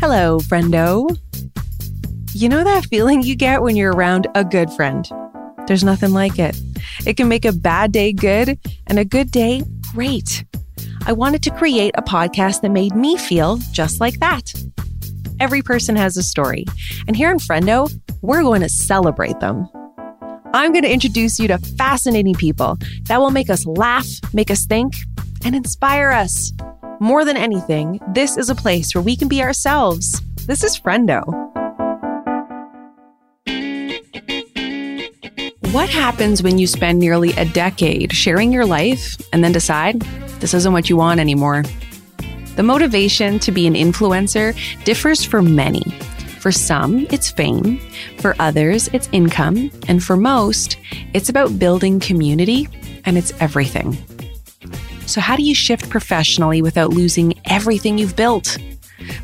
Hello, friendo. You know that feeling you get when you're around a good friend? There's nothing like it. It can make a bad day good and a good day great. I wanted to create a podcast that made me feel just like that. Every person has a story, and here in Friendo, we're going to celebrate them. I'm going to introduce you to fascinating people that will make us laugh, make us think, and inspire us. More than anything, this is a place where we can be ourselves. This is Friendo. What happens when you spend nearly a decade sharing your life and then decide this isn't what you want anymore? The motivation to be an influencer differs for many. For some, it's fame. For others, it's income. And for most, it's about building community and it's everything. So, how do you shift professionally without losing everything you've built?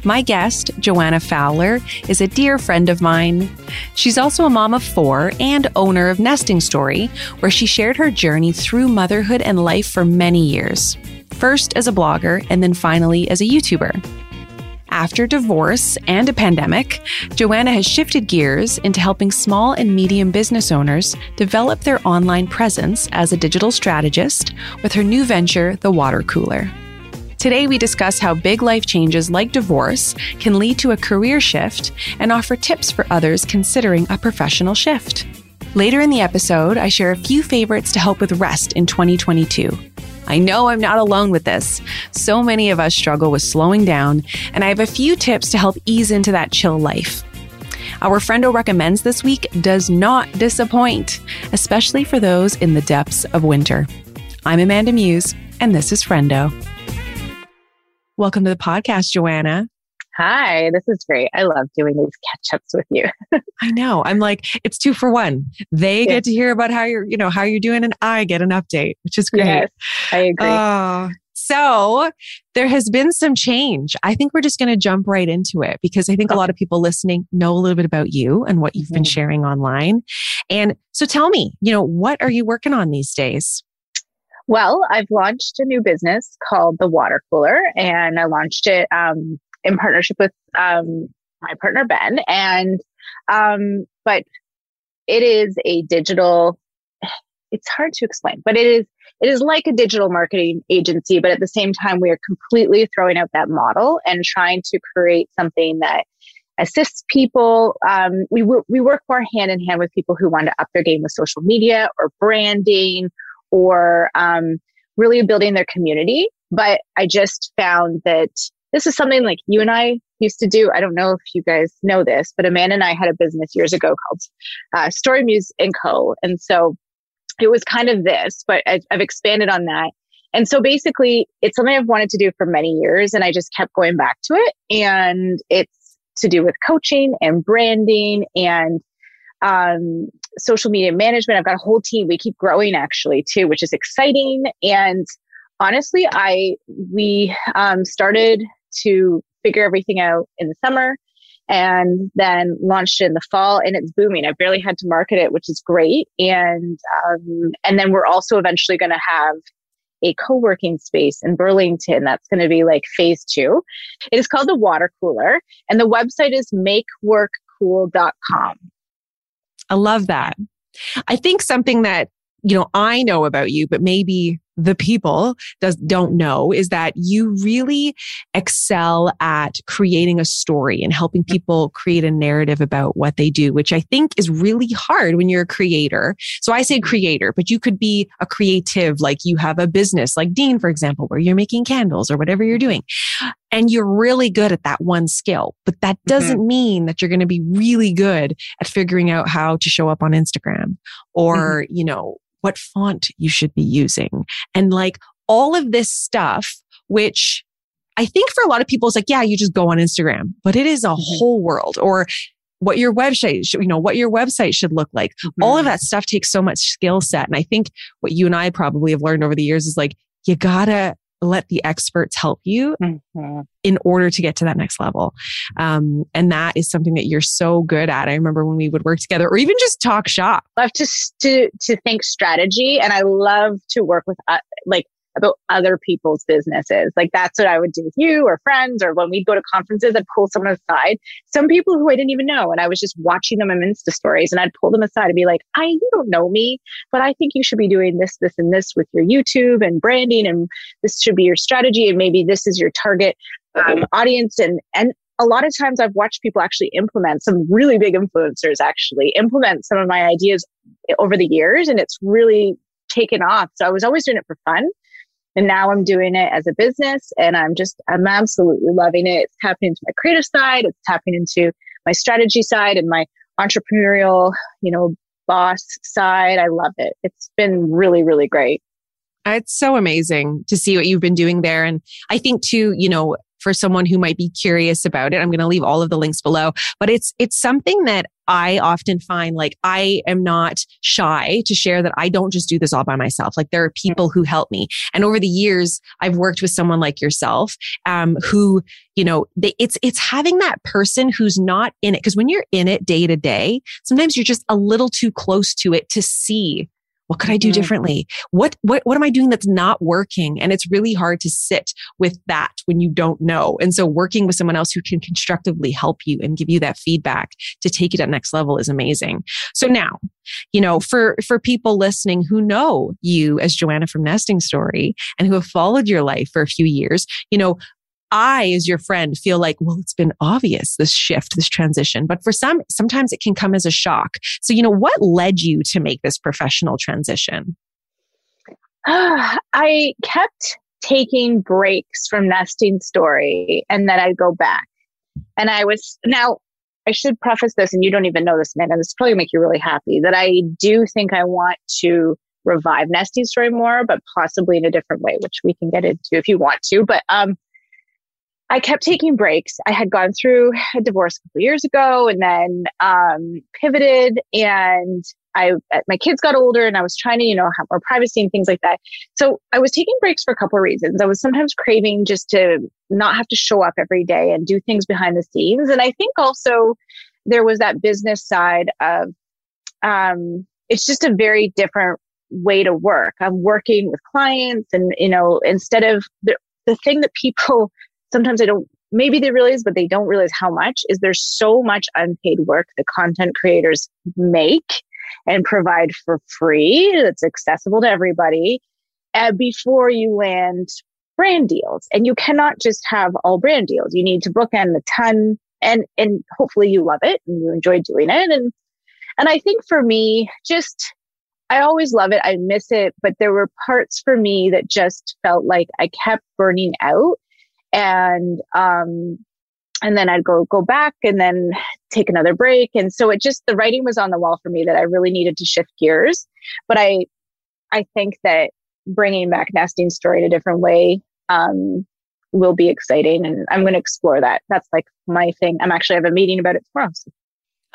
My guest, Joanna Fowler, is a dear friend of mine. She's also a mom of four and owner of Nesting Story, where she shared her journey through motherhood and life for many years. First as a blogger, and then finally as a YouTuber. After divorce and a pandemic, Joanna has shifted gears into helping small and medium business owners develop their online presence as a digital strategist with her new venture, The Water Cooler. Today, we discuss how big life changes like divorce can lead to a career shift and offer tips for others considering a professional shift. Later in the episode, I share a few favorites to help with rest in 2022. I know I'm not alone with this. So many of us struggle with slowing down, and I have a few tips to help ease into that chill life. Our friendo recommends this week does not disappoint, especially for those in the depths of winter. I'm Amanda Muse, and this is Friendo. Welcome to the podcast, Joanna. Hi, this is great. I love doing these catch ups with you. I know. I'm like, it's two for one. They yeah. get to hear about how you're, you know, how you're doing, and I get an update, which is great. Yes, I agree. Uh, so there has been some change. I think we're just going to jump right into it because I think okay. a lot of people listening know a little bit about you and what you've mm-hmm. been sharing online. And so tell me, you know, what are you working on these days? Well, I've launched a new business called the Water Cooler, and I launched it um, in partnership with um, my partner Ben. And um, but it is a digital. It's hard to explain, but it is it is like a digital marketing agency, but at the same time, we are completely throwing out that model and trying to create something that assists people. Um, we w- we work more hand in hand with people who want to up their game with social media or branding or um, really building their community. But I just found that this is something like you and I used to do. I don't know if you guys know this, but Amanda and I had a business years ago called uh, Story Muse and Co. And so it was kind of this, but I, I've expanded on that. And so basically, it's something I've wanted to do for many years, and I just kept going back to it. And it's to do with coaching and branding and um, social media management. I've got a whole team. We keep growing actually too, which is exciting. And honestly, I we um, started to figure everything out in the summer and then launched in the fall and it's booming. I barely had to market it, which is great. And, um, and then we're also eventually going to have a co-working space in Burlington. That's going to be like phase two. It is called the water cooler and the website is makeworkcool.com. I love that. I think something that, you know, I know about you, but maybe the people does don't know is that you really excel at creating a story and helping mm-hmm. people create a narrative about what they do which i think is really hard when you're a creator so i say mm-hmm. creator but you could be a creative like you have a business like dean for example where you're making candles or whatever you're doing and you're really good at that one skill but that doesn't mm-hmm. mean that you're going to be really good at figuring out how to show up on instagram or mm-hmm. you know what font you should be using and like all of this stuff, which I think for a lot of people, it's like, yeah, you just go on Instagram, but it is a mm-hmm. whole world or what your website, should, you know, what your website should look like. Mm-hmm. All of mm-hmm. that stuff takes so much skill set. And I think what you and I probably have learned over the years is like, you gotta let the experts help you mm-hmm. in order to get to that next level. Um, and that is something that you're so good at. I remember when we would work together or even just talk shop. I love to, to, to think strategy and I love to work with, uh, like, about other people's businesses. Like that's what I would do with you or friends, or when we'd go to conferences, I'd pull someone aside, some people who I didn't even know. And I was just watching them in Insta stories and I'd pull them aside and be like, I, you don't know me, but I think you should be doing this, this, and this with your YouTube and branding. And this should be your strategy. And maybe this is your target um, audience. And, and a lot of times I've watched people actually implement some really big influencers actually implement some of my ideas over the years and it's really taken off. So I was always doing it for fun. And now I'm doing it as a business and I'm just, I'm absolutely loving it. It's tapping into my creative side. It's tapping into my strategy side and my entrepreneurial, you know, boss side. I love it. It's been really, really great. It's so amazing to see what you've been doing there. And I think too, you know, for someone who might be curious about it. I'm going to leave all of the links below, but it's, it's something that I often find like I am not shy to share that I don't just do this all by myself. Like there are people who help me. And over the years, I've worked with someone like yourself, um, who, you know, they, it's, it's having that person who's not in it. Cause when you're in it day to day, sometimes you're just a little too close to it to see what could I do mm-hmm. differently? What, what, what am I doing that's not working? And it's really hard to sit with that when you don't know. And so working with someone else who can constructively help you and give you that feedback to take it at next level is amazing. So now, you know, for, for people listening who know you as Joanna from Nesting Story and who have followed your life for a few years, you know, I, as your friend, feel like, well, it's been obvious, this shift, this transition. But for some, sometimes it can come as a shock. So, you know, what led you to make this professional transition? I kept taking breaks from nesting story and then I'd go back. And I was now, I should preface this, and you don't even know this, man, and this probably make you really happy that I do think I want to revive nesting story more, but possibly in a different way, which we can get into if you want to. But um, I kept taking breaks. I had gone through a divorce a couple years ago and then um, pivoted and I uh, my kids got older and I was trying to, you know, have more privacy and things like that. So I was taking breaks for a couple of reasons. I was sometimes craving just to not have to show up every day and do things behind the scenes. And I think also there was that business side of um, it's just a very different way to work. I'm working with clients and, you know, instead of the, the thing that people sometimes I don't, maybe they realize, but they don't realize how much is there's so much unpaid work the content creators make and provide for free that's accessible to everybody uh, before you land brand deals. And you cannot just have all brand deals. You need to bookend a ton and, and hopefully you love it and you enjoy doing it. And, and I think for me, just, I always love it. I miss it, but there were parts for me that just felt like I kept burning out and um and then I'd go go back and then take another break and so it just the writing was on the wall for me that I really needed to shift gears but I I think that bringing back nesting story in a different way um will be exciting and I'm going to explore that that's like my thing I'm actually have a meeting about it tomorrow so.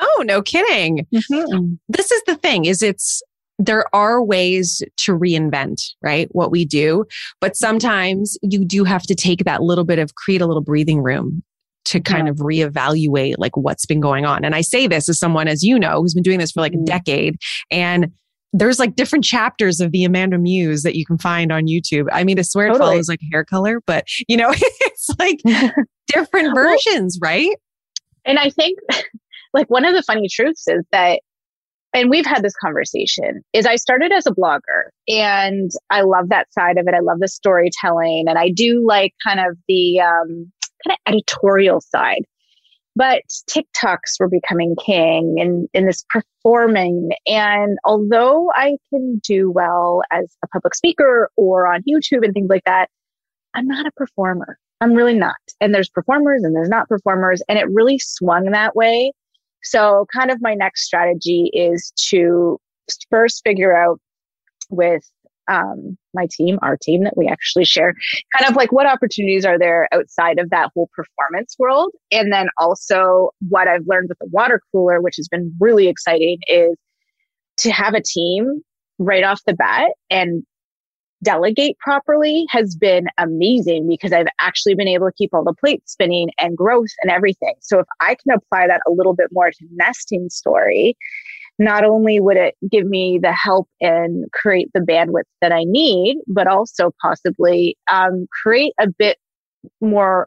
Oh, no kidding. Mm-hmm. This is the thing is it's there are ways to reinvent, right? What we do. But sometimes you do have to take that little bit of create a little breathing room to kind yeah. of reevaluate like what's been going on. And I say this as someone, as you know, who's been doing this for like a mm-hmm. decade and there's like different chapters of the Amanda Muse that you can find on YouTube. I mean, I swear totally. it follows like hair color, but you know, it's like different versions, right? And I think like one of the funny truths is that and we've had this conversation is I started as a blogger and I love that side of it. I love the storytelling and I do like kind of the um, kind of editorial side. But TikToks were becoming king and in this performing. And although I can do well as a public speaker or on YouTube and things like that, I'm not a performer. I'm really not. And there's performers and there's not performers. And it really swung that way so, kind of my next strategy is to first figure out with um, my team, our team that we actually share, kind of like what opportunities are there outside of that whole performance world. And then also what I've learned with the water cooler, which has been really exciting, is to have a team right off the bat and delegate properly has been amazing because I've actually been able to keep all the plates spinning and growth and everything. So if I can apply that a little bit more to nesting story, not only would it give me the help and create the bandwidth that I need, but also possibly um, create a bit more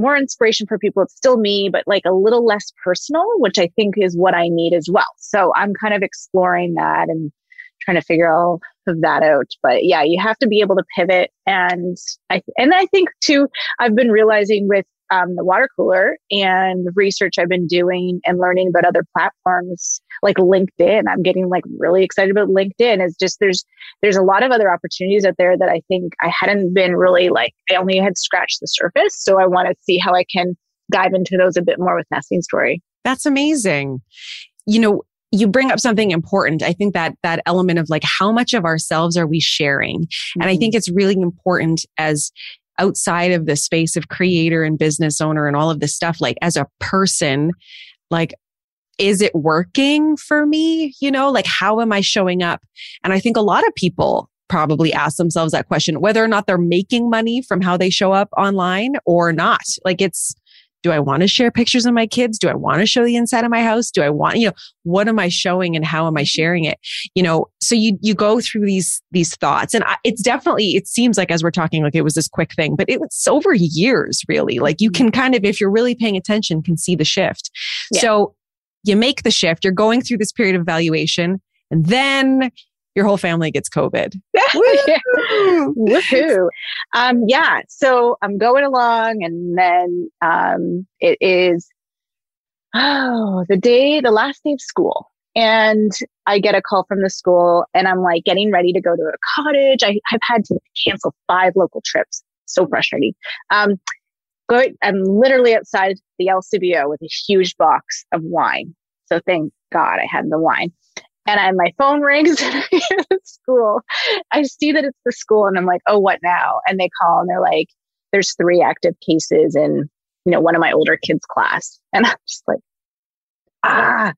more inspiration for people. It's still me, but like a little less personal, which I think is what I need as well. So I'm kind of exploring that and trying to figure all of that out. But yeah, you have to be able to pivot. And I, and I think too, I've been realizing with um, the water cooler and research I've been doing and learning about other platforms like LinkedIn. I'm getting like really excited about LinkedIn. It's just there's there's a lot of other opportunities out there that I think I hadn't been really like I only had scratched the surface. So I want to see how I can dive into those a bit more with Nesting Story. That's amazing. You know, you bring up something important. I think that that element of like how much of ourselves are we sharing? Mm-hmm. And I think mm-hmm. it's really important as outside of the space of creator and business owner and all of this stuff, like as a person, like, is it working for me? You know, like how am I showing up? And I think a lot of people probably ask themselves that question, whether or not they're making money from how they show up online or not. Like it's, do I want to share pictures of my kids? Do I want to show the inside of my house? Do I want, you know, what am I showing and how am I sharing it? You know, so you, you go through these, these thoughts and I, it's definitely, it seems like as we're talking, like it was this quick thing, but it was over years really. Like you can mm-hmm. kind of, if you're really paying attention, can see the shift. Yeah. So you make the shift, you're going through this period of evaluation and then your whole family gets COVID. Woohoo. Um, yeah. So I'm going along and then um, it is, oh, the day, the last day of school. And I get a call from the school and I'm like getting ready to go to a cottage. I, have had to cancel five local trips. So frustrating. Um, go, I'm literally outside the LCBO with a huge box of wine. So thank God I had the wine and I, my phone rings at school. I see that it's the school and I'm like, oh, what now? And they call and they're like, there's three active cases in, you know, one of my older kids' class. And I'm just like, ah.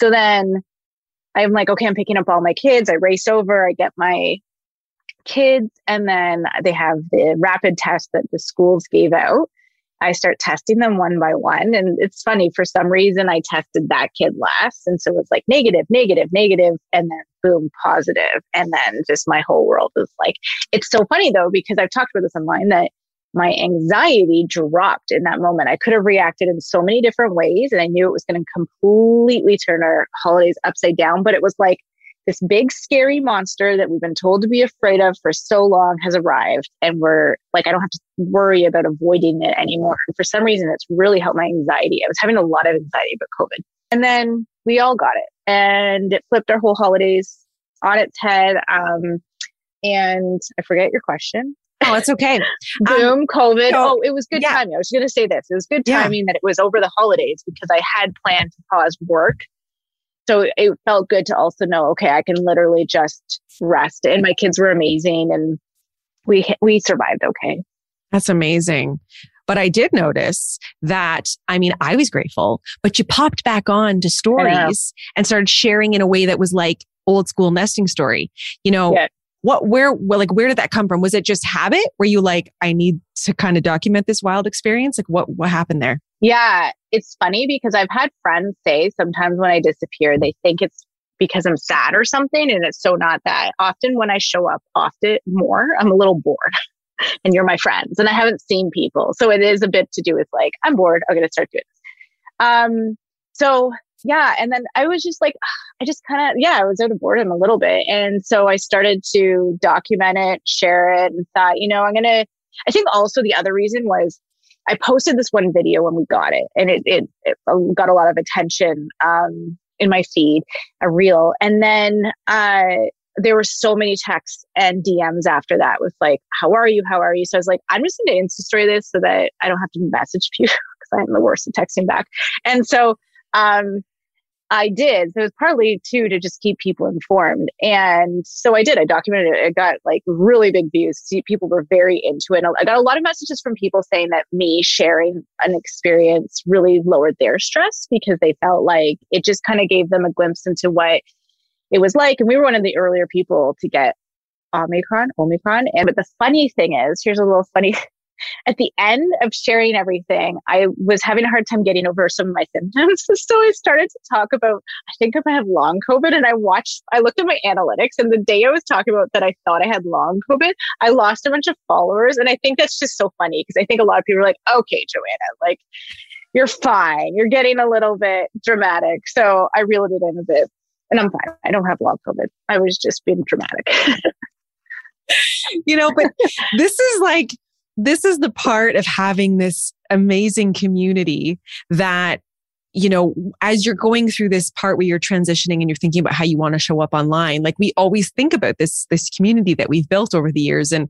So then I'm like, okay, I'm picking up all my kids. I race over, I get my kids, and then they have the rapid test that the schools gave out. I start testing them one by one. And it's funny, for some reason, I tested that kid last. And so it's like negative, negative, negative, and then boom, positive. And then just my whole world is like, it's so funny though, because I've talked about this online that my anxiety dropped in that moment. I could have reacted in so many different ways. And I knew it was going to completely turn our holidays upside down. But it was like, this big scary monster that we've been told to be afraid of for so long has arrived and we're like i don't have to worry about avoiding it anymore and for some reason it's really helped my anxiety i was having a lot of anxiety about covid and then we all got it and it flipped our whole holidays on its head um, and i forget your question Oh, it's okay. Boom, um, COVID. So, oh, it was good yeah. timing. I was going to say this. It was good timing yeah. that it was over the holidays because I had planned to pause work so it felt good to also know, okay, I can literally just rest. And my kids were amazing and we, we survived okay. That's amazing. But I did notice that, I mean, I was grateful, but you popped back on to stories and started sharing in a way that was like old school nesting story. You know, yeah. what, where, well, like, where did that come from? Was it just habit? Were you like, I need to kind of document this wild experience? Like, what, what happened there? Yeah, it's funny because I've had friends say sometimes when I disappear, they think it's because I'm sad or something. And it's so not that. Often when I show up often more, I'm a little bored and you're my friends and I haven't seen people. So it is a bit to do with like, I'm bored. I'm going to start doing this. Um, so yeah. And then I was just like, I just kind of, yeah, I was out of boredom a little bit. And so I started to document it, share it and thought, you know, I'm going to, I think also the other reason was I posted this one video when we got it, and it it, it got a lot of attention um, in my feed, a reel, and then uh, there were so many texts and DMs after that with like, "How are you? How are you?" So I was like, "I'm just going to Insta story this so that I don't have to message people because I'm the worst at texting back." And so um, I did. So it was partly too to just keep people informed. And so I did. I documented it. It got like really big views. People were very into it. I got a lot of messages from people saying that me sharing an experience really lowered their stress because they felt like it just kind of gave them a glimpse into what it was like. And we were one of the earlier people to get Omicron, Omicron. And but the funny thing is, here's a little funny at the end of sharing everything, I was having a hard time getting over some of my symptoms. So I started to talk about, I think if I have long COVID and I watched, I looked at my analytics and the day I was talking about that I thought I had long COVID, I lost a bunch of followers. And I think that's just so funny because I think a lot of people are like, okay, Joanna, like you're fine. You're getting a little bit dramatic. So I reeled it in a bit and I'm fine. I don't have long COVID. I was just being dramatic. you know, but this is like, this is the part of having this amazing community that you know, as you're going through this part where you're transitioning and you're thinking about how you want to show up online, like we always think about this, this community that we've built over the years. And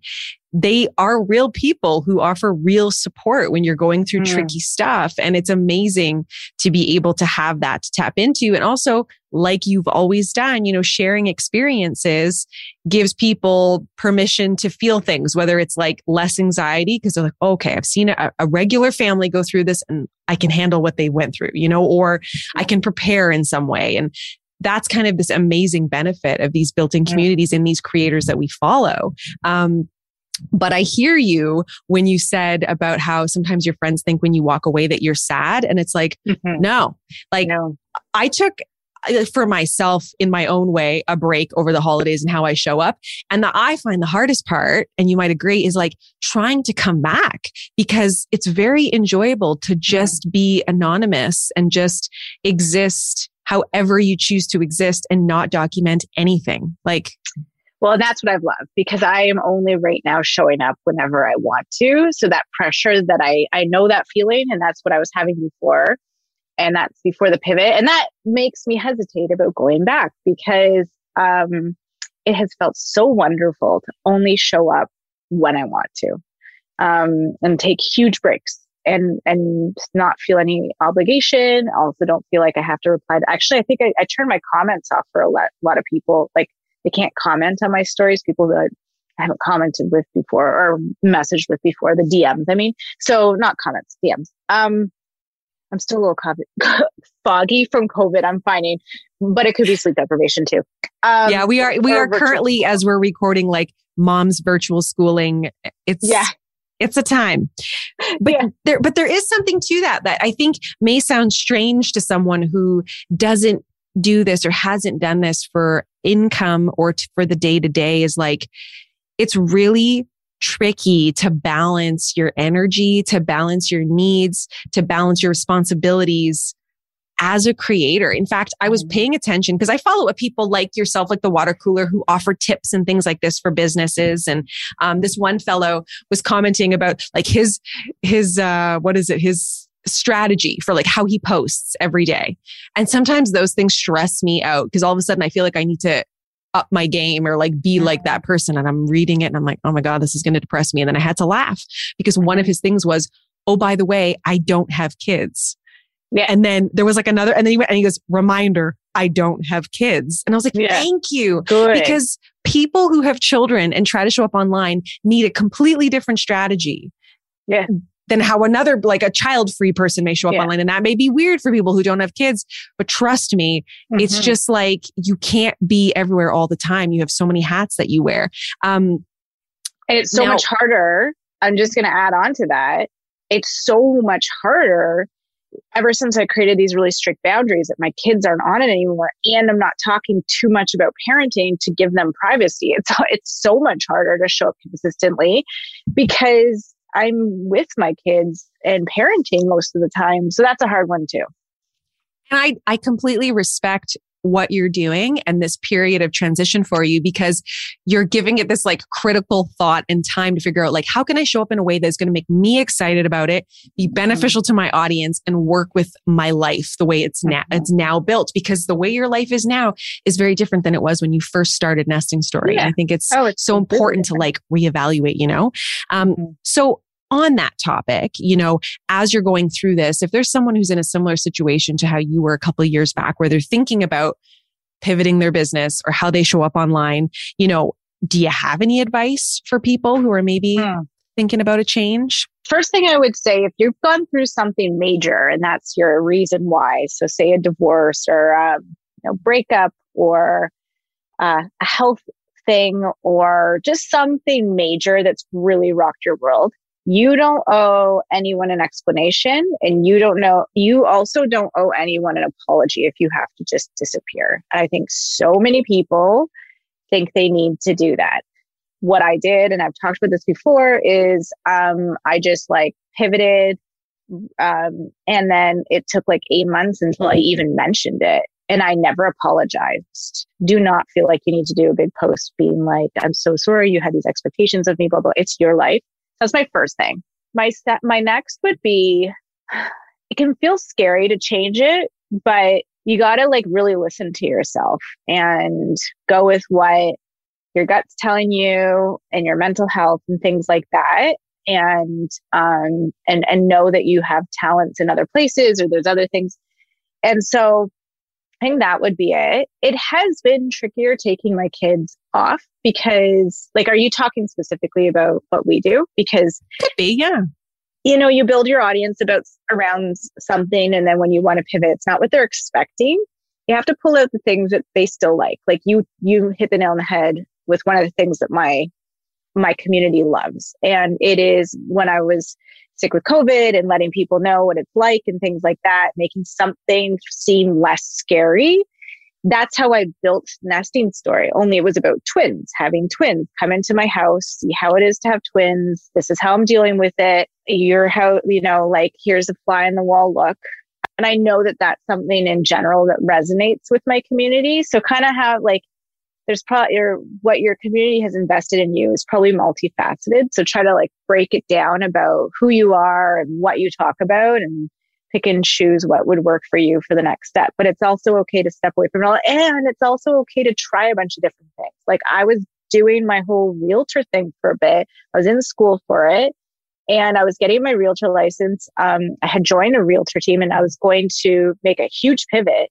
they are real people who offer real support when you're going through mm. tricky stuff. And it's amazing to be able to have that to tap into. And also, like you've always done, you know, sharing experiences gives people permission to feel things, whether it's like less anxiety, because they're like, okay, I've seen a, a, regular family go through this and I can handle what they went through, you know, or I can prepare in some way. And that's kind of this amazing benefit of these built in communities and these creators that we follow. Um, but I hear you when you said about how sometimes your friends think when you walk away that you're sad. And it's like, mm-hmm. no, like no. I took uh, for myself in my own way a break over the holidays and how I show up. And that I find the hardest part, and you might agree, is like trying to come back because it's very enjoyable to just be anonymous and just exist however you choose to exist and not document anything. Like well, that's what I've loved because I am only right now showing up whenever I want to. So that pressure that I, I know that feeling and that's what I was having before. And that's before the pivot. And that makes me hesitate about going back because, um, it has felt so wonderful to only show up when I want to, um, and take huge breaks and, and not feel any obligation. Also don't feel like I have to reply to, actually, I think I, I turned my comments off for a lot, a lot of people. Like they can't comment on my stories. People that I haven't commented with before or messaged with before, the DMs. I mean, so not comments, DMs. Um, I'm still a little foggy from COVID. I'm finding, but it could be sleep deprivation too. Um, yeah, we are. We are currently, as we're recording, like mom's virtual schooling. It's yeah. It's a time, but yeah. there, but there is something to that that I think may sound strange to someone who doesn't do this or hasn't done this for income or t- for the day to day is like, it's really tricky to balance your energy, to balance your needs, to balance your responsibilities as a creator. In fact, I was mm-hmm. paying attention because I follow a people like yourself, like the water cooler who offer tips and things like this for businesses. And um, this one fellow was commenting about like his, his, uh, what is it? His strategy for like how he posts every day. And sometimes those things stress me out because all of a sudden I feel like I need to up my game or like be mm-hmm. like that person. And I'm reading it and I'm like, oh my God, this is going to depress me. And then I had to laugh because one of his things was, oh, by the way, I don't have kids. Yeah. And then there was like another, and then he went and he goes, reminder, I don't have kids. And I was like, yeah. thank you. Good. Because people who have children and try to show up online need a completely different strategy. Yeah than how another, like a child free person may show up yeah. online. And that may be weird for people who don't have kids. But trust me, mm-hmm. it's just like you can't be everywhere all the time. You have so many hats that you wear. Um, and it's so now, much harder. I'm just going to add on to that. It's so much harder ever since I created these really strict boundaries that my kids aren't on it anymore and I'm not talking too much about parenting to give them privacy. It's it's so much harder to show up consistently because I'm with my kids and parenting most of the time. So that's a hard one too. And I, I completely respect what you're doing and this period of transition for you because you're giving it this like critical thought and time to figure out like how can I show up in a way that's going to make me excited about it, be mm-hmm. beneficial to my audience and work with my life the way it's now mm-hmm. it's now built because the way your life is now is very different than it was when you first started nesting story. Yeah. I think it's, oh, it's so important to like reevaluate, you know. Um mm-hmm. so on that topic, you know, as you're going through this, if there's someone who's in a similar situation to how you were a couple of years back, where they're thinking about pivoting their business or how they show up online, you know, do you have any advice for people who are maybe hmm. thinking about a change? First thing I would say, if you've gone through something major and that's your reason why, so say a divorce or a um, you know, breakup or uh, a health thing or just something major that's really rocked your world, you don't owe anyone an explanation and you don't know, you also don't owe anyone an apology if you have to just disappear. And I think so many people think they need to do that. What I did, and I've talked about this before, is um, I just like pivoted. Um, and then it took like eight months until I even mentioned it. And I never apologized. Do not feel like you need to do a big post being like, I'm so sorry you had these expectations of me, blah, blah. It's your life that's my first thing. My step, my next would be, it can feel scary to change it, but you got to like really listen to yourself and go with what your gut's telling you and your mental health and things like that and um and and know that you have talents in other places or there's other things and so I think that would be it. It has been trickier taking my kids off because, like, are you talking specifically about what we do? Because could be, yeah. You know, you build your audience about around something, and then when you want to pivot, it's not what they're expecting. You have to pull out the things that they still like. Like you, you hit the nail on the head with one of the things that my my community loves, and it is when I was with COVID and letting people know what it's like and things like that, making something seem less scary. That's how I built Nesting Story. Only it was about twins, having twins come into my house, see how it is to have twins. This is how I'm dealing with it. You're how, you know, like here's a fly in the wall look. And I know that that's something in general that resonates with my community. So kind of have like there's probably your what your community has invested in you is probably multifaceted. So try to like break it down about who you are and what you talk about and pick and choose what would work for you for the next step. But it's also okay to step away from it all. And it's also okay to try a bunch of different things. Like I was doing my whole realtor thing for a bit. I was in school for it and I was getting my realtor license. Um, I had joined a realtor team and I was going to make a huge pivot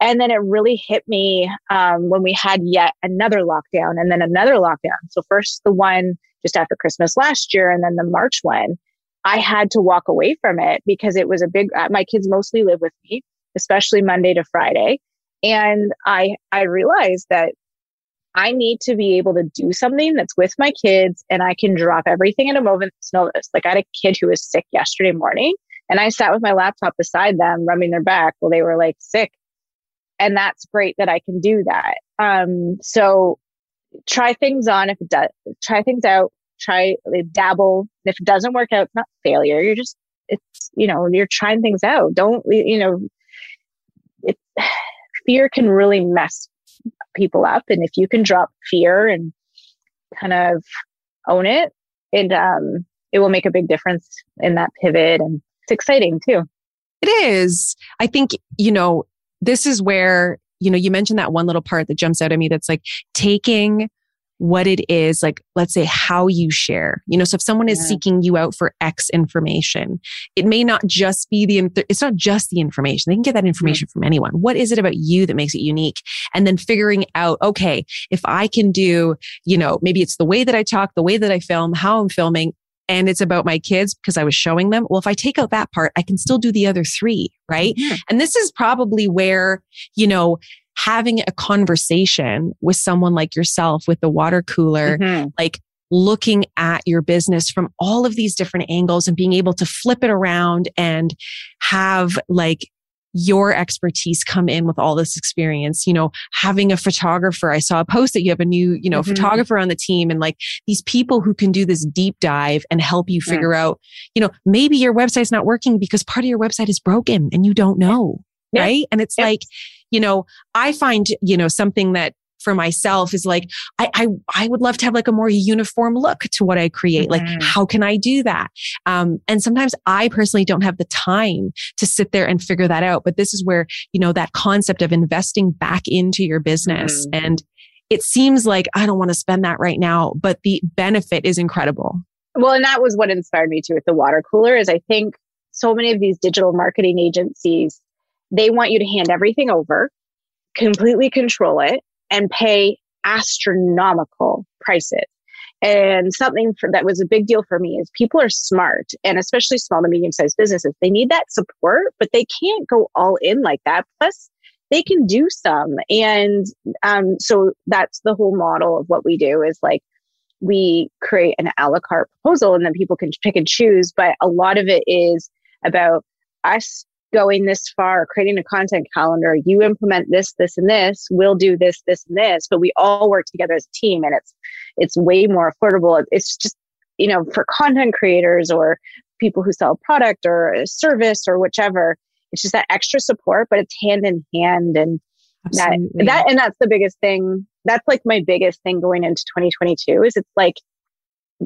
and then it really hit me um, when we had yet another lockdown and then another lockdown. So first the one just after Christmas last year and then the March one. I had to walk away from it because it was a big, uh, my kids mostly live with me, especially Monday to Friday. And I, I realized that I need to be able to do something that's with my kids and I can drop everything at a moment's notice. Like I had a kid who was sick yesterday morning and I sat with my laptop beside them, rubbing their back while they were like sick and that's great that I can do that. Um, so try things on if it does, try things out, try dabble. If it doesn't work out, it's not failure. You're just, it's, you know, you're trying things out. Don't, you know, it, fear can really mess people up. And if you can drop fear and kind of own it, it, um, it will make a big difference in that pivot. And it's exciting too. It is. I think, you know, this is where, you know, you mentioned that one little part that jumps out at me that's like taking what it is, like, let's say how you share. You know, so if someone is yeah. seeking you out for X information, it may not just be the, it's not just the information. They can get that information from anyone. What is it about you that makes it unique? And then figuring out, okay, if I can do, you know, maybe it's the way that I talk, the way that I film, how I'm filming, and it's about my kids because I was showing them. Well, if I take out that part, I can still do the other three, right? Mm-hmm. And this is probably where, you know, having a conversation with someone like yourself with the water cooler, mm-hmm. like looking at your business from all of these different angles and being able to flip it around and have like your expertise come in with all this experience you know having a photographer i saw a post that you have a new you know mm-hmm. photographer on the team and like these people who can do this deep dive and help you figure yeah. out you know maybe your website's not working because part of your website is broken and you don't know yeah. right and it's like you know i find you know something that for myself is like, I, I, I would love to have like a more uniform look to what I create. Mm-hmm. Like, how can I do that? Um, and sometimes I personally don't have the time to sit there and figure that out. But this is where, you know, that concept of investing back into your business mm-hmm. and it seems like I don't want to spend that right now, but the benefit is incredible. Well, and that was what inspired me to with the water cooler is I think so many of these digital marketing agencies, they want you to hand everything over, completely control it and pay astronomical prices. And something for, that was a big deal for me is people are smart and especially small to medium sized businesses. They need that support, but they can't go all in like that. Plus they can do some. And, um, so that's the whole model of what we do is like, we create an a la carte proposal and then people can pick and choose. But a lot of it is about us going this far, creating a content calendar. You implement this, this, and this. We'll do this, this, and this. But we all work together as a team, and it's it's way more affordable. It's just you know for content creators or people who sell product or a service or whichever. It's just that extra support, but it's hand in hand, and Absolutely. that that and that's the biggest thing. That's like my biggest thing going into 2022 is it's like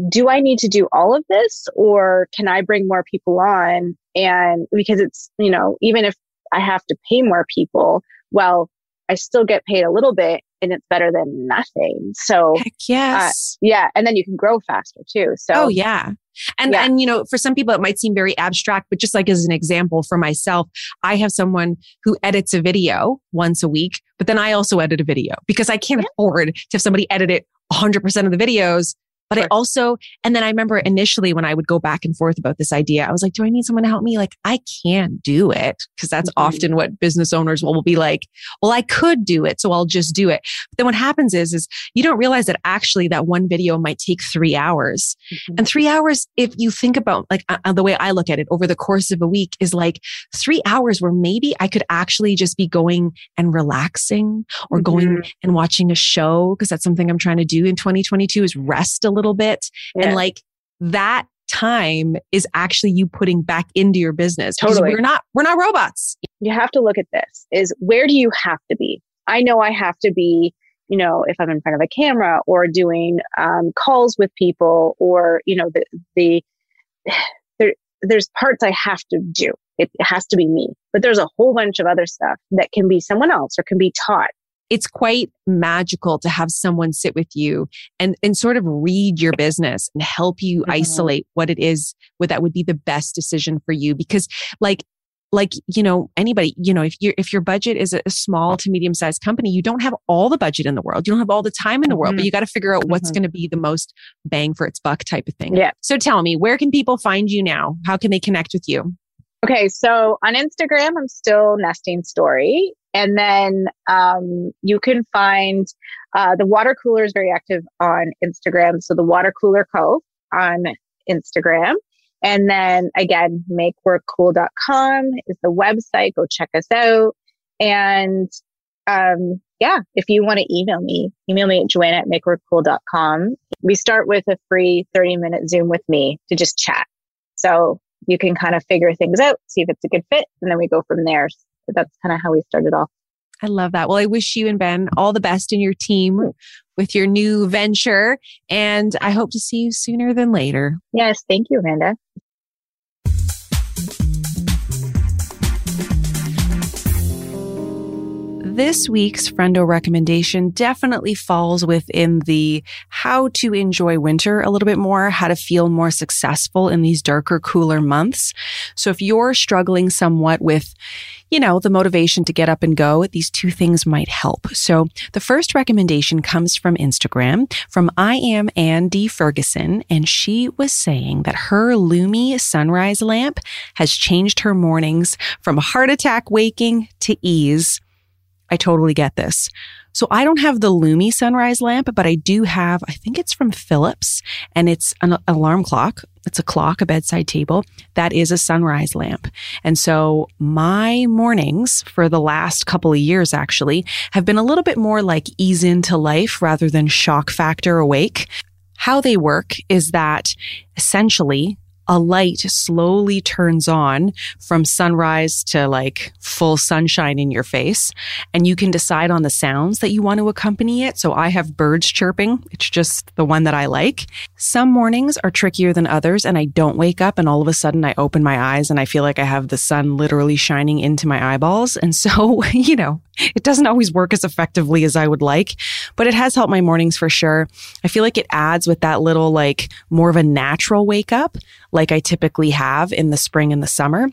do I need to do all of this or can I bring more people on? And because it's, you know, even if I have to pay more people, well, I still get paid a little bit and it's better than nothing. So, Heck yes. Uh, yeah. And then you can grow faster too. So, oh, yeah. And, yeah. and, you know, for some people, it might seem very abstract, but just like as an example for myself, I have someone who edits a video once a week, but then I also edit a video because I can't yeah. afford to have somebody edit it 100% of the videos but sure. I also, and then I remember initially when I would go back and forth about this idea, I was like, do I need someone to help me? Like, I can't do it because that's mm-hmm. often what business owners will, will be like, well, I could do it. So I'll just do it. But then what happens is, is you don't realize that actually that one video might take three hours mm-hmm. and three hours. If you think about like uh, uh, the way I look at it over the course of a week is like three hours where maybe I could actually just be going and relaxing or mm-hmm. going and watching a show. Cause that's something I'm trying to do in 2022 is rest a little little bit. Yeah. And like that time is actually you putting back into your business. Totally. We're not, we're not robots. You have to look at this is where do you have to be? I know I have to be, you know, if I'm in front of a camera or doing um, calls with people or, you know, the, the, there, there's parts I have to do. It has to be me, but there's a whole bunch of other stuff that can be someone else or can be taught it's quite magical to have someone sit with you and, and sort of read your business and help you mm-hmm. isolate what it is, what that would be the best decision for you. Because like, like you know anybody you know if your if your budget is a small to medium sized company you don't have all the budget in the world you don't have all the time in the world mm-hmm. but you got to figure out what's mm-hmm. going to be the most bang for its buck type of thing yeah so tell me where can people find you now how can they connect with you okay so on instagram i'm still nesting story and then um, you can find uh, the water cooler is very active on Instagram. So the water cooler co on Instagram. And then again, makeworkcool.com is the website. Go check us out. And um, yeah, if you want to email me, email me at joanna at makeworkcool.com. We start with a free 30 minute Zoom with me to just chat. So you can kind of figure things out, see if it's a good fit, and then we go from there So that's kind of how we started off. I love that. Well, I wish you and Ben all the best in your team hmm. with your new venture. And I hope to see you sooner than later. Yes. Thank you, Amanda. This week's friendo recommendation definitely falls within the how to enjoy winter a little bit more, how to feel more successful in these darker, cooler months. So if you're struggling somewhat with, you know, the motivation to get up and go, these two things might help. So the first recommendation comes from Instagram from I am Andy Ferguson. And she was saying that her Lumie sunrise lamp has changed her mornings from heart attack waking to ease. I totally get this. So I don't have the Lumie sunrise lamp, but I do have, I think it's from Philips and it's an alarm clock. It's a clock, a bedside table that is a sunrise lamp. And so my mornings for the last couple of years actually have been a little bit more like ease into life rather than shock factor awake. How they work is that essentially a light slowly turns on from sunrise to like full sunshine in your face. And you can decide on the sounds that you want to accompany it. So I have birds chirping. It's just the one that I like. Some mornings are trickier than others and I don't wake up and all of a sudden I open my eyes and I feel like I have the sun literally shining into my eyeballs. And so, you know, it doesn't always work as effectively as I would like, but it has helped my mornings for sure. I feel like it adds with that little like more of a natural wake up like I typically have in the spring and the summer.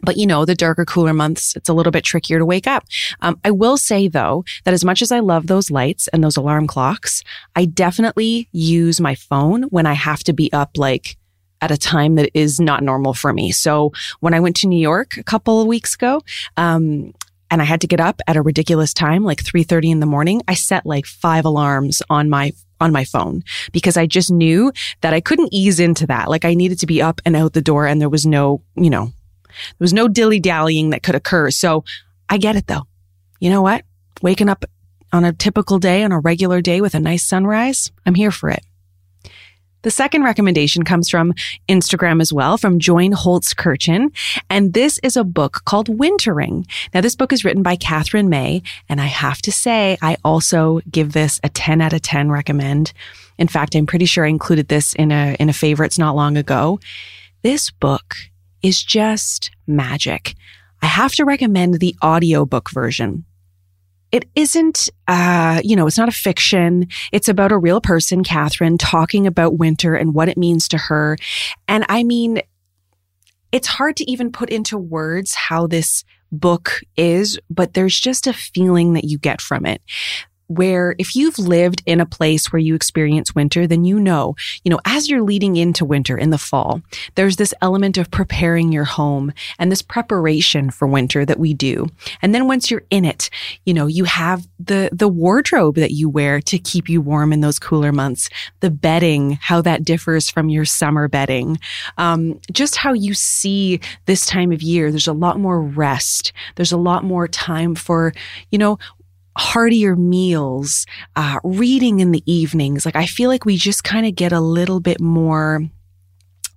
But you know, the darker, cooler months, it's a little bit trickier to wake up. Um, I will say though, that as much as I love those lights and those alarm clocks, I definitely use my phone when I have to be up like at a time that is not normal for me. So when I went to New York a couple of weeks ago, um, and I had to get up at a ridiculous time, like 3:30 in the morning, I set like five alarms on my on my phone because I just knew that I couldn't ease into that. Like I needed to be up and out the door and there was no, you know, there was no dilly dallying that could occur. So I get it though. You know what? Waking up on a typical day, on a regular day with a nice sunrise, I'm here for it. The second recommendation comes from Instagram as well, from Join Holtz Kirchen. And this is a book called Wintering. Now, this book is written by Katherine May. And I have to say, I also give this a 10 out of 10 recommend. In fact, I'm pretty sure I included this in a, in a favorites not long ago. This book is just magic. I have to recommend the audiobook version it isn't, uh, you know, it's not a fiction. It's about a real person, Katherine, talking about winter and what it means to her. And I mean, it's hard to even put into words how this book is, but there's just a feeling that you get from it where if you've lived in a place where you experience winter, then you know, you know, as you're leading into winter in the fall, there's this element of preparing your home and this preparation for winter that we do. And then once you're in it, you know, you have the, the wardrobe that you wear to keep you warm in those cooler months, the bedding, how that differs from your summer bedding, um, just how you see this time of year. There's a lot more rest. There's a lot more time for, you know, heartier meals, uh, reading in the evenings. Like I feel like we just kind of get a little bit more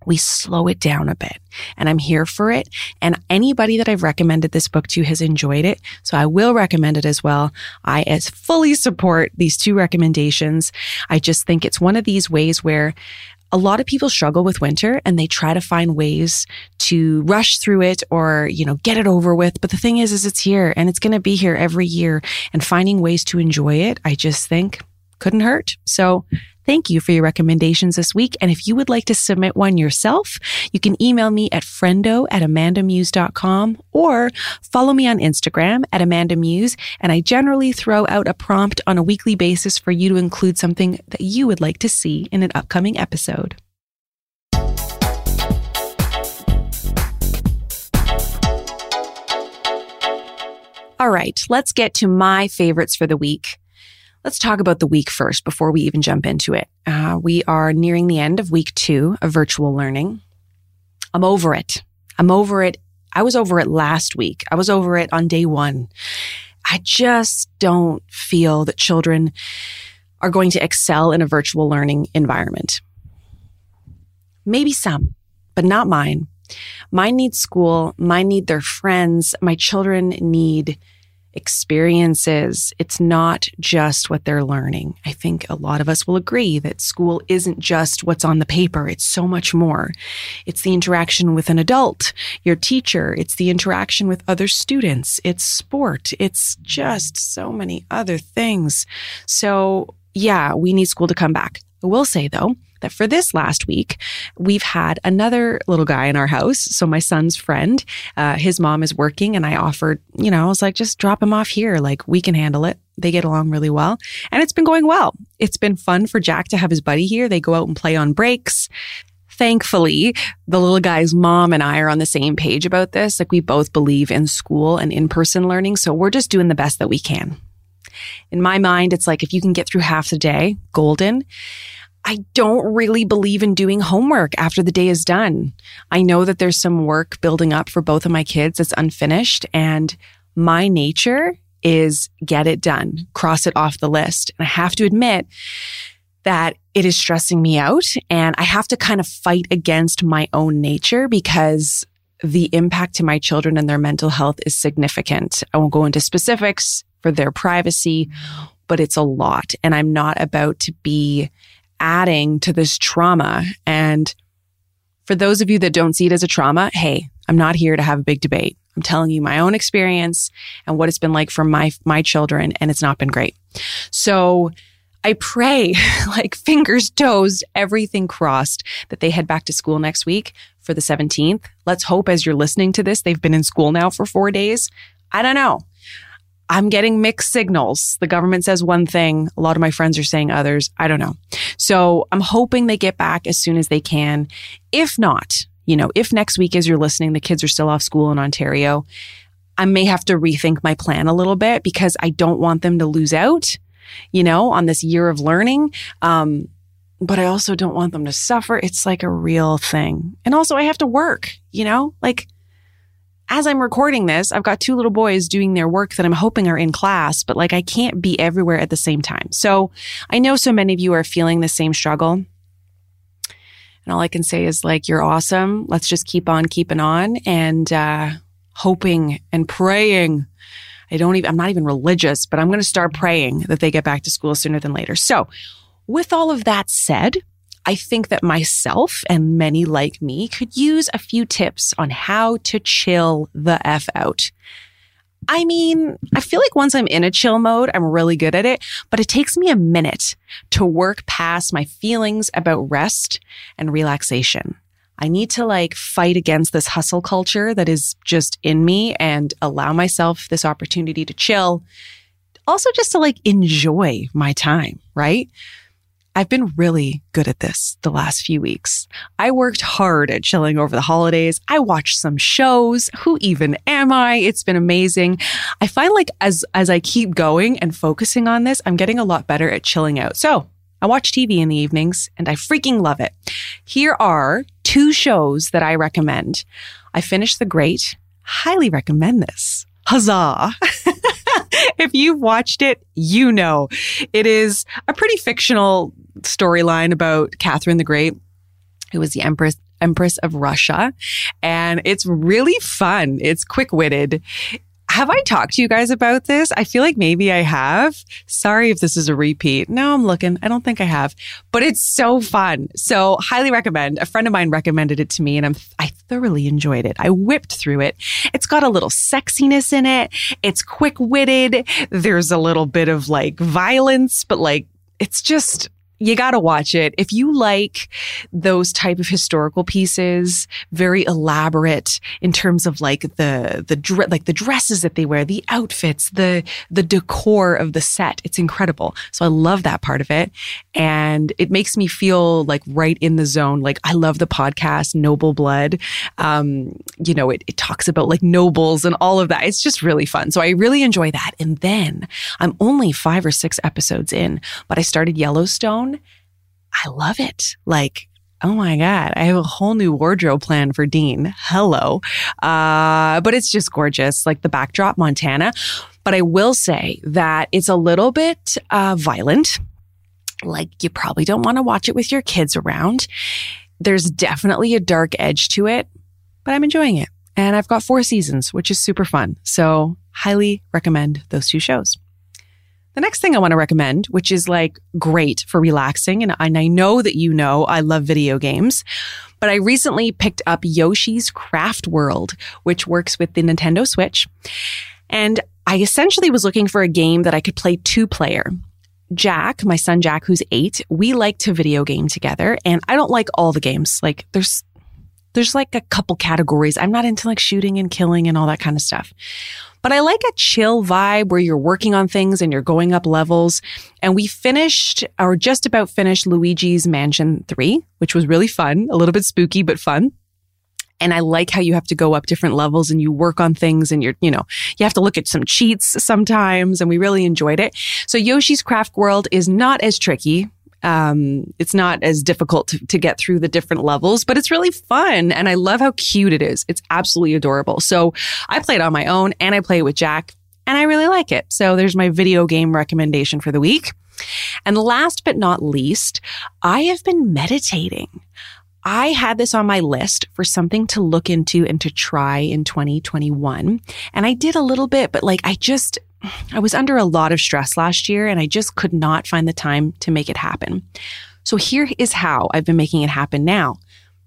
we slow it down a bit and I'm here for it. And anybody that I've recommended this book to has enjoyed it. So I will recommend it as well. I as fully support these two recommendations. I just think it's one of these ways where a lot of people struggle with winter and they try to find ways to rush through it or, you know, get it over with. But the thing is, is it's here and it's going to be here every year and finding ways to enjoy it. I just think couldn't hurt. So Thank you for your recommendations this week. And if you would like to submit one yourself, you can email me at friendo at amandamuse.com or follow me on Instagram at amandamuse. And I generally throw out a prompt on a weekly basis for you to include something that you would like to see in an upcoming episode. All right, let's get to my favorites for the week. Let's talk about the week first before we even jump into it. Uh, we are nearing the end of week two of virtual learning. I'm over it. I'm over it. I was over it last week. I was over it on day one. I just don't feel that children are going to excel in a virtual learning environment. Maybe some, but not mine. Mine need school. Mine need their friends. My children need experiences. It's not just what they're learning. I think a lot of us will agree that school isn't just what's on the paper. It's so much more. It's the interaction with an adult, your teacher. It's the interaction with other students. It's sport. It's just so many other things. So yeah, we need school to come back. I will say though, that for this last week, we've had another little guy in our house. So my son's friend, uh, his mom is working and I offered, you know, I was like, just drop him off here. Like we can handle it. They get along really well and it's been going well. It's been fun for Jack to have his buddy here. They go out and play on breaks thankfully, the little guy's mom and I are on the same page about this. Like we both believe in school and in person learning. So we're just doing the best that we can. In my mind, it's like if you can get through half the day, golden. I don't really believe in doing homework after the day is done. I know that there's some work building up for both of my kids that's unfinished and my nature is get it done, cross it off the list. And I have to admit that it is stressing me out and I have to kind of fight against my own nature because the impact to my children and their mental health is significant. I won't go into specifics for their privacy, but it's a lot. And I'm not about to be adding to this trauma. And for those of you that don't see it as a trauma, hey, I'm not here to have a big debate. I'm telling you my own experience and what it's been like for my, my children. And it's not been great. So I pray like fingers, toes, everything crossed that they head back to school next week for the 17th. Let's hope as you're listening to this, they've been in school now for four days. I don't know. I'm getting mixed signals. The government says one thing. A lot of my friends are saying others. I don't know. So I'm hoping they get back as soon as they can. If not, you know, if next week as you're listening, the kids are still off school in Ontario, I may have to rethink my plan a little bit because I don't want them to lose out, you know, on this year of learning. Um, but I also don't want them to suffer. It's like a real thing. And also I have to work, you know, like as I'm recording this, I've got two little boys doing their work that I'm hoping are in class, but like I can't be everywhere at the same time. So I know so many of you are feeling the same struggle. And all I can say is like, you're awesome. Let's just keep on keeping on and, uh, hoping and praying. I don't even, I'm not even religious, but I'm going to start praying that they get back to school sooner than later. So with all of that said, I think that myself and many like me could use a few tips on how to chill the F out. I mean, I feel like once I'm in a chill mode, I'm really good at it, but it takes me a minute to work past my feelings about rest and relaxation. I need to like fight against this hustle culture that is just in me and allow myself this opportunity to chill. Also, just to like enjoy my time, right? I've been really good at this the last few weeks. I worked hard at chilling over the holidays. I watched some shows. Who even am I? It's been amazing. I find like as, as I keep going and focusing on this, I'm getting a lot better at chilling out. So I watch TV in the evenings and I freaking love it. Here are two shows that I recommend. I finished The Great. Highly recommend this. Huzzah. if you've watched it, you know it is a pretty fictional storyline about Catherine the Great, who was the empress Empress of Russia. And it's really fun. It's quick witted. Have I talked to you guys about this? I feel like maybe I have. Sorry if this is a repeat. No, I'm looking. I don't think I have, but it's so fun. So highly recommend. A friend of mine recommended it to me and I'm, I thoroughly enjoyed it. I whipped through it. It's got a little sexiness in it. It's quick witted. There's a little bit of like violence, but like, it's just, you got to watch it. If you like those type of historical pieces, very elaborate in terms of like the, the, like the dresses that they wear, the outfits, the, the decor of the set. It's incredible. So I love that part of it. And it makes me feel like right in the zone. Like I love the podcast Noble Blood. Um, you know, it, it talks about like nobles and all of that. It's just really fun. So I really enjoy that. And then I'm only five or six episodes in, but I started Yellowstone I love it. Like, oh my God, I have a whole new wardrobe plan for Dean. Hello. Uh, but it's just gorgeous, like the backdrop, Montana. But I will say that it's a little bit uh, violent. Like, you probably don't want to watch it with your kids around. There's definitely a dark edge to it, but I'm enjoying it. And I've got four seasons, which is super fun. So, highly recommend those two shows. The next thing I want to recommend, which is like great for relaxing, and I know that you know I love video games, but I recently picked up Yoshi's Craft World, which works with the Nintendo Switch. And I essentially was looking for a game that I could play two player. Jack, my son Jack, who's eight, we like to video game together, and I don't like all the games. Like there's there's like a couple categories. I'm not into like shooting and killing and all that kind of stuff. But I like a chill vibe where you're working on things and you're going up levels. And we finished or just about finished Luigi's Mansion 3, which was really fun, a little bit spooky, but fun. And I like how you have to go up different levels and you work on things and you're, you know, you have to look at some cheats sometimes. And we really enjoyed it. So Yoshi's Craft World is not as tricky um, it's not as difficult to, to get through the different levels, but it's really fun. And I love how cute it is. It's absolutely adorable. So I play it on my own and I play it with Jack and I really like it. So there's my video game recommendation for the week. And last but not least, I have been meditating. I had this on my list for something to look into and to try in 2021. And I did a little bit, but like I just, I was under a lot of stress last year and I just could not find the time to make it happen. So here is how I've been making it happen now.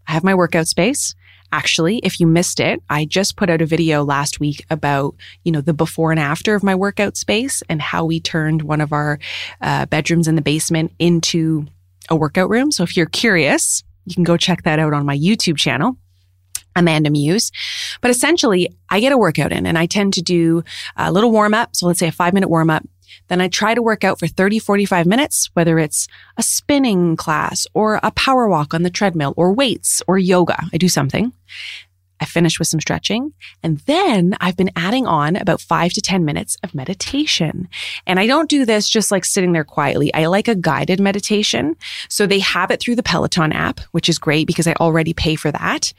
I have my workout space. Actually, if you missed it, I just put out a video last week about, you know, the before and after of my workout space and how we turned one of our uh, bedrooms in the basement into a workout room. So if you're curious, you can go check that out on my YouTube channel. Amanda Muse. But essentially, I get a workout in and I tend to do a little warm up. So let's say a five minute warm up. Then I try to work out for 30, 45 minutes, whether it's a spinning class or a power walk on the treadmill or weights or yoga. I do something. I finish with some stretching. And then I've been adding on about five to 10 minutes of meditation. And I don't do this just like sitting there quietly. I like a guided meditation. So they have it through the Peloton app, which is great because I already pay for that.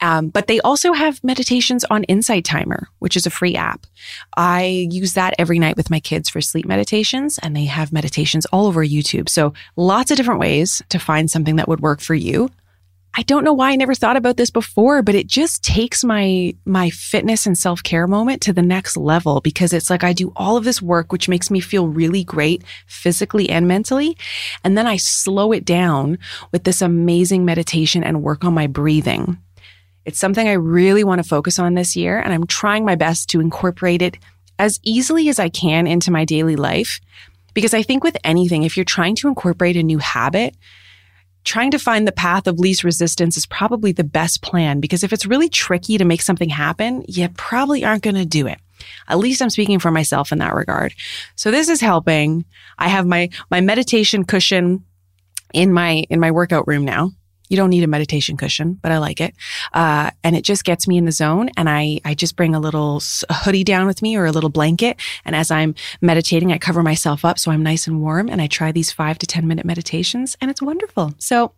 Um, but they also have meditations on Insight Timer, which is a free app. I use that every night with my kids for sleep meditations, and they have meditations all over YouTube. So lots of different ways to find something that would work for you. I don't know why I never thought about this before, but it just takes my my fitness and self-care moment to the next level because it's like I do all of this work which makes me feel really great physically and mentally, and then I slow it down with this amazing meditation and work on my breathing. It's something I really want to focus on this year and I'm trying my best to incorporate it as easily as I can into my daily life because I think with anything if you're trying to incorporate a new habit, trying to find the path of least resistance is probably the best plan because if it's really tricky to make something happen, you probably aren't going to do it. At least I'm speaking for myself in that regard. So this is helping. I have my, my meditation cushion in my, in my workout room now. You don't need a meditation cushion, but I like it. Uh, and it just gets me in the zone. And I, I just bring a little hoodie down with me or a little blanket. And as I'm meditating, I cover myself up so I'm nice and warm. And I try these five to 10 minute meditations and it's wonderful. So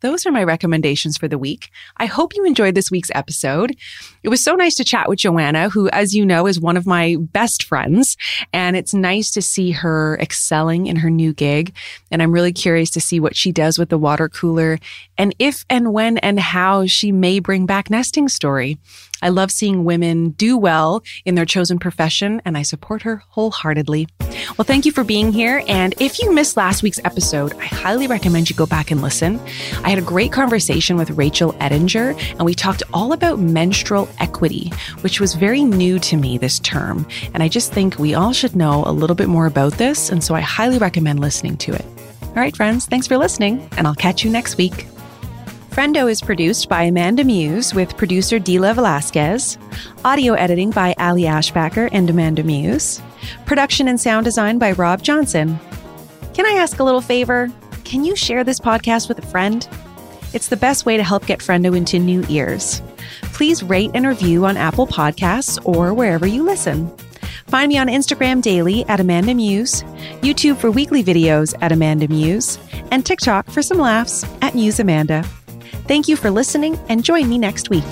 those are my recommendations for the week. I hope you enjoyed this week's episode. It was so nice to chat with Joanna, who, as you know, is one of my best friends. And it's nice to see her excelling in her new gig. And I'm really curious to see what she does with the water cooler and if and when and how she may bring back nesting story. I love seeing women do well in their chosen profession, and I support her wholeheartedly. Well, thank you for being here. And if you missed last week's episode, I highly recommend you go back and listen. I had a great conversation with Rachel Ettinger, and we talked all about menstrual equity, which was very new to me this term. And I just think we all should know a little bit more about this. And so I highly recommend listening to it. All right, friends, thanks for listening, and I'll catch you next week. Friendo is produced by Amanda Muse with producer Dila Velasquez, audio editing by Ali Ashbacker and Amanda Muse, production and sound design by Rob Johnson. Can I ask a little favor? Can you share this podcast with a friend? It's the best way to help get Friendo into new ears. Please rate and review on Apple Podcasts or wherever you listen. Find me on Instagram daily at Amanda Muse, YouTube for weekly videos at Amanda Muse, and TikTok for some laughs at Muse Amanda. Thank you for listening and join me next week.